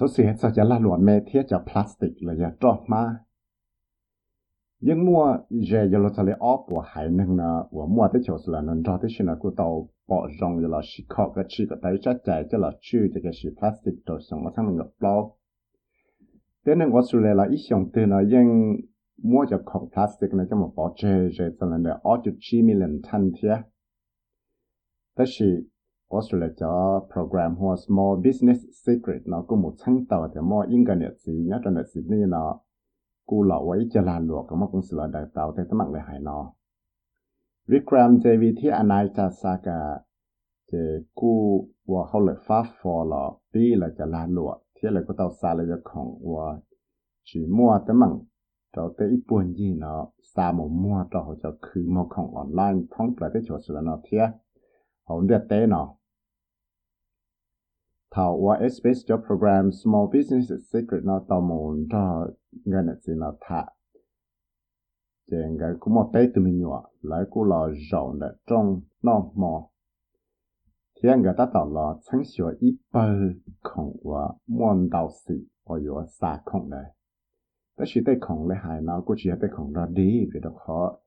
số sự sẽ chả là luận mẹ thiết cho plastic là giờ trọ mà nhưng mua giờ giờ lo cho lấy ốp của hải nâng nè của mua tới chỗ là nâng cho tới xin là của tàu bỏ rong giờ là chỉ khó cái chỉ cái tay chắc chạy cho là chư cho cái sự plastic rồi xong mà thằng ngập lo thế nên Australia là ít xong từ là nhưng mua cho khẩu plastic này cho một bỏ chơi rồi cho nên là 8.9 million ton thiết đó là Australia ปรแกรมของ small business secret เนาะกูหมดชั้งต่อแต่มอยิ่ง ko mu chang ta te mo internet si na ta na si ni na ku la wai cha la lo ko mo kung sila da ta te ta mang le hai no Vikram JV ที่อนายจัดสากาจะกู้ว่าเขาเลยฟ้าฟอลอปีเละจะลานหลวที่เลยก็เตาซาเลยจะของว่าจีมัวแต่มั่งเราแต่อีปุ่นยี่เนาะซาหมูมัวเราจะคือมอของออนไลน์ท้องประเทศชดสุดเนาะเทียเขาเดือดเต้เนาะ thảo qua SBS job program small business secret nó tao muốn cho người này xin nó thả. Chèn cái cũng một tay từ mình nhỏ lại cũng là rộng để trong nó mò. Thiên người ta tạo là chẳng sửa ít bơ không và muốn đạo sĩ và yếu xa không này. Đó chỉ tay không lại hại nó cũng chỉ tay không ra đi, vì đó khó.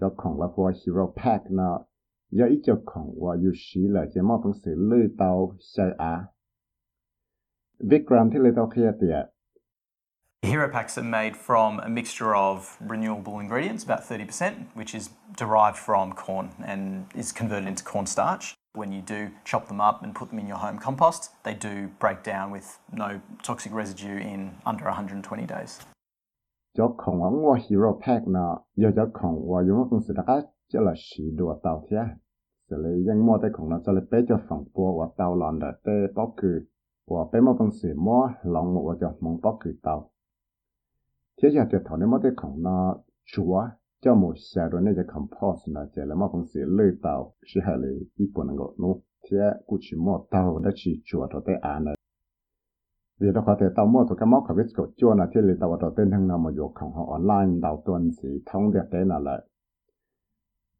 Cho không là for hero pack nó. Do ít cho không và yếu sĩ là chỉ mong phong sự lưu tàu sai á. Vikram Tilitokhiatia. Hero packs are made from a mixture of renewable ingredients, about 30%, which is derived from corn and is converted into cornstarch. When you do chop them up and put them in your home compost, they do break down with no toxic residue in under 120 days. cho khổng ống qua hero pack nọ giờ cho khổng qua dùng công sự đặc cho là sĩ đùa tàu thế sẽ lấy dân mua tay khổng nó cho lấy bé cho phòng bùa và tàu lòn đợt tê bóc cử 我被么东西么让我就蒙包给到，贴下这头的么的空呢，主啊，叫么下着那些 compost 呢，这了么东西累到是还嘞一不能够弄，贴过去么到的去做着的安了。vì đó có thể tao mua tụi cái móc cái biết của chua là thì tao vào tên thằng nào mà dùng không họ online đầu tuần gì thông được thế nào lại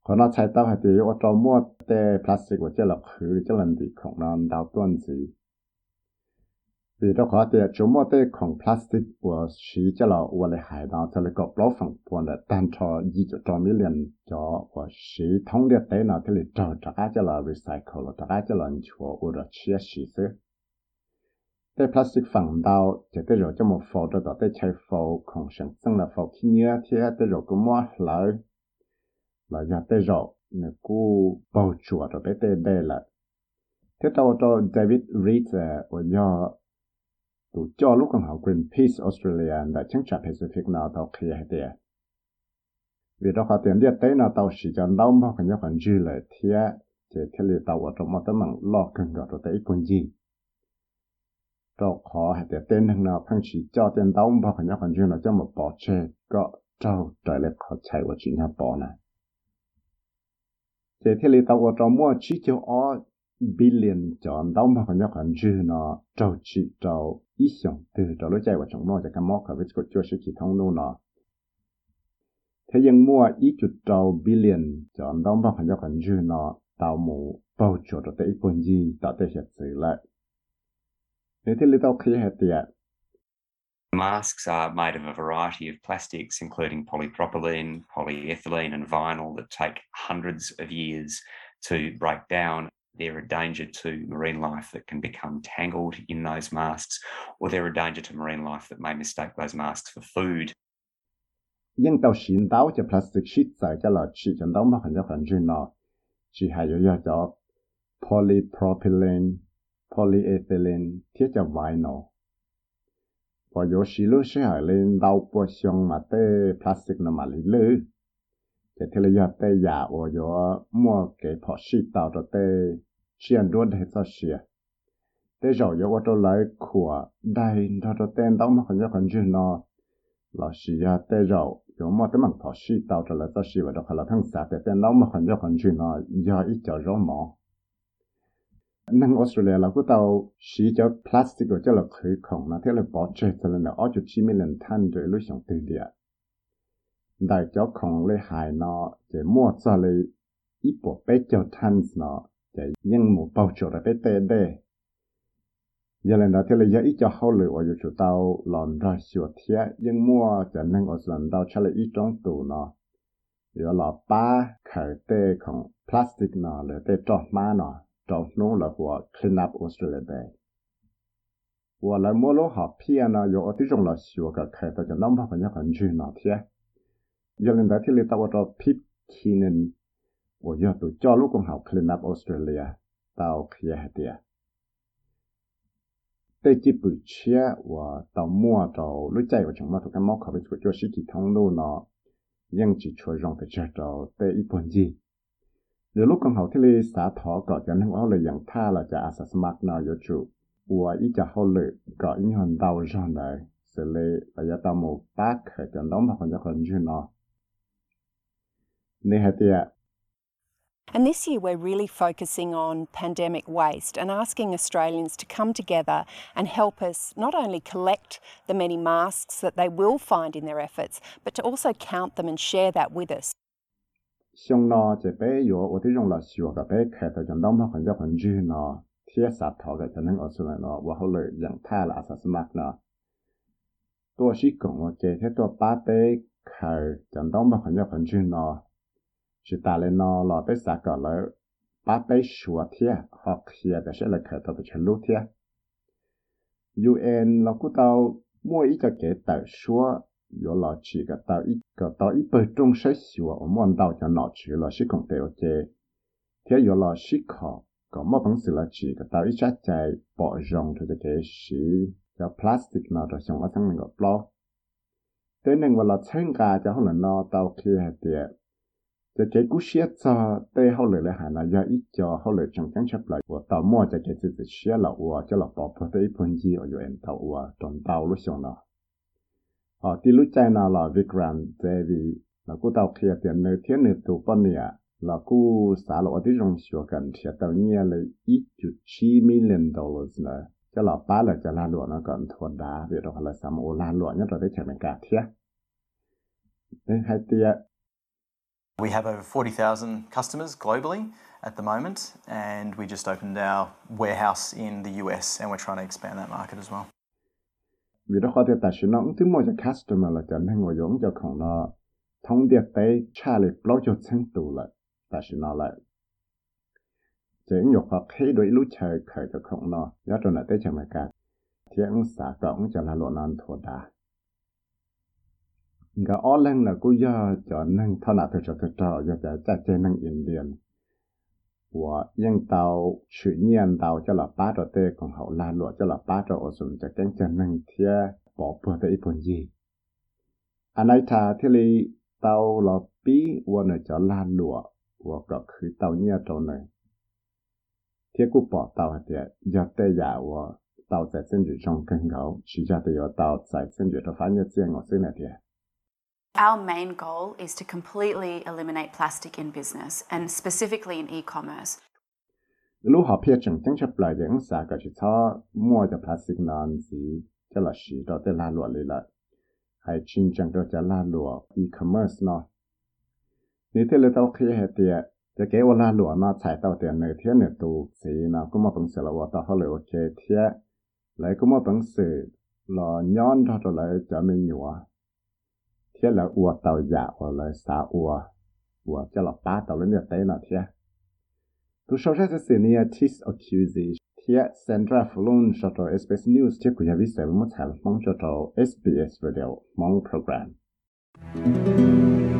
còn nó chạy tao hay thì ở trong mua tê plastic của chế là khử chế lần thì không nó đầu tuần gì vì đó khó tiền chúng mua tới còn plastic và xí cho là của lại hải đảo cho lại có bao phần của là tan cho gì cho cho mấy liền cho và xí thông điệp tới nó cái là cho cho cái cho là recycle là cho cái cho là chúa của là chia sử, xứ. Cái plastic phẳng đào chỉ để rồi cho một phổ cho đó để chơi phổ còn sản sinh là phổ khi nhớ thì để rồi cũng mua lại là giờ để rồi nè cú bầu chùa rồi để để đây là. Thế tao cho David Reed và do tụ cho lúc còn học Greenpeace Australia đã chứng trả Pacific nào tàu kia hết tiệt vì đó có tiền điện tế nào tàu chỉ cho đau mà còn nhớ còn dư lại thì chỉ thế lý tàu ở trong một tấm mạng lo cần gọi tàu tế quân gì đó khó hay tiền tên thằng nào phăng chỉ cho tiền đau mà còn nhớ còn dư là cho một bỏ chê có trâu trời lại khó chạy vào chuyện nhà bỏ này. Chỉ thế lý tàu ở trong mua chỉ cho ở billion chọn đóng mà còn nhớ còn dư nó trâu chỉ trâu ít xong từ trâu lối chạy vào trong nó cho cái móc chỉ thông luôn nó thế nhưng mua ít chút trâu billion chọn đóng mà còn nhớ còn dư nó tạo mù bao chỗ được tới phần gì tới lại thế little khi hết tiệt Masks are made of a variety of plastics, including polypropylene, polyethylene, and vinyl, that take hundreds of years to break down they're a danger to marine life that can become tangled in those masks, or they're a danger to marine life that may mistake those masks for food. Yên tàu xin tàu cho plastic sheet tại cho là chỉ cho tàu mà không cho phần chuyên nó chỉ hay yếu cho polypropylene, polyethylene thiết cho vài nó Và yếu xí lưu sẽ hỏi lên tàu bộ xong mà tê plastic nó mà lý lưu. Thì thế là yếu tê giả và yếu mua cái phỏ sheet tàu cho tê chuyện đua để cho xia thế rồi yo tôi lại của đây cho đó tên đó mà còn nhớ còn chưa nó là xia thế rồi yo mà tới mang thọ xí tao cho lại cho xia và đó là thằng xã thế tên đó mà còn nhớ còn chưa nó do ít cho rõ mỏ năng Australia là cái tàu xí cho plastic của cho là khử khuẩn mà thế là bỏ chơi cho nên là ở chỗ chín mươi lần than rồi lúc sống từ địa đại cho khuẩn lấy hại nó để mua cho lấy ít bộ bé cho than nó จะยังหมู่เป่าโจระไปเตะเดยันเลยนะที่เลยยะอีจะเข้าเลยว่าอยู่จุดเตาหลอนราชวดเทียยังมั่วจะนั่งอดสันเตาชะเลยอีจ้องตูเนาะอดี๋ยวหลอป้าไข่เต้ของพลาสติกเนาะเลยเต้จอดมาเนาะจอดนู้นและหัวคลีนอัพออสเตรเลียไดว่าแล้วมัวโลหะเพียนะอยู่อติจงละชัวกับไข่แต่จะน้องพักผ่อนยังขันชื่เนาะเทียยันเลยนะที่เลยตัวจอพิบคีนัน 我要都教路更好 clean up Australia 到 clear 的。đây chỉ bự chia và tàu mua tàu lưới chạy của chúng mà thuộc cái mốc khẩu của cho sĩ kỳ thông lô nó nhưng chỉ cho rong cái chơi tàu tê ít bốn gì nếu lúc còn hậu thì li xã thọ có cho nên ông lời nhận tha là cho asas smart nào yếu chủ và ít cho hậu lệ có những hòn đào rong này sẽ lệ là cho tàu một bác cho nó mà còn cho còn chưa nó nên hạt tiệt And this year, we're really focusing on pandemic waste and asking Australians to come together and help us not only collect the many masks that they will find in their efforts, but to also count them and share that with us. 熊呢，这边有我的用了学个被开的，就那么很多很热呢，贴沙头的就能搞出来呢，我后来养太了，啥什么呢？多是讲我这些多八杯开，就那么很多很热呢。 Chỉ ta lên nó là bé xa cỡ lỡ. Ba bé sửa thiệt hoặc kia để sẽ là khởi đầu cho lúc thiệt UN là cú tao mua ít cho cái tờ sửa yo là chỉ cái tao ít cái tao ít bề trong sẽ sửa ở món tao cho nó chỉ là sẽ không đều chế thế yo là sẽ khó có mà bằng sự là chỉ cái tao ít chắc chạy bỏ rong cho cái sĩ cho plastic nó cho xong ở thằng mình gọi block thế nên là chân cả cho họ nó tao kia tiệt giờ cái cú xia cho tê hậu lệ là hà là giờ ít cho hậu lệ trong chẳng chấp lại. Của tàu mua cho cái tự tự xia là của cho là bỏ phơi tới phần gì ở chỗ tàu của trong tàu lúc xong nó ở tí lúc chạy nào là Vikram tại vì là cú tàu kia tiền nơi thiên nơi tụ bên này là cú xả lộ tí trong sửa cần thì tàu nhia là ít chút chi million dollars nữa. Cho là ba là cho la lụa nó còn thua đá, vì đó là sao mà la lụa nhất là để chạy mình cả thiết nên hai tia We have over 40,000 customers globally at the moment, and we just opened our warehouse in the US, and we're trying to expand that market as well. Vì đó có thể ta sử dụng thứ một customer là chẳng nên ngồi giống cho khổng nó thông điệp tới trả lời block cho chân tù là ta sử nó lại chỉ nhục hoặc khi đối lúc trời khởi cho khổng nó nhớ cho nó tới chẳng mà cả. Thiên xã cộng cho là lộ non thua đà. nga all là cô ya cho nên thọ nào thực sự thực trò giờจะจัดเจนังอินเดียนว่ายังเตาชื่อเนียนเตาจะหลับป้าตัวเตะของเขาลาหลวจะหลับป้าตัวอสุนจะแกงจะนั่งเทียบอกเพื่อตัวอีพนยีอันไหนทาที่ลีเตาหลับปีวันเนี่ยจะลาหลวว่าก็คือเตาเนี่ยตัวหนึ่งเทียกูบอกเตาเดียยอดเตยาว่าเตา在政治中更高，实际的有到在政治的反映这样我是那点。 Our main goal is to completely eliminate plastic in business, and specifically in e-commerce. Lúc mua cho plastic non gì? Cho là sĩ đó để la lụa lại hay chính chẳng đó cho la e-commerce nó. Nếu thế là tao khi hệ tiệt chạy gì là họ là ua cho là ba tàu lên tế nó thế tu sau sẽ xử lý tis accusation thế Sandra Flun cho tàu SBS News thế của nhà viết sẽ một thảo mong cho tàu SBS Radio mong program. thank you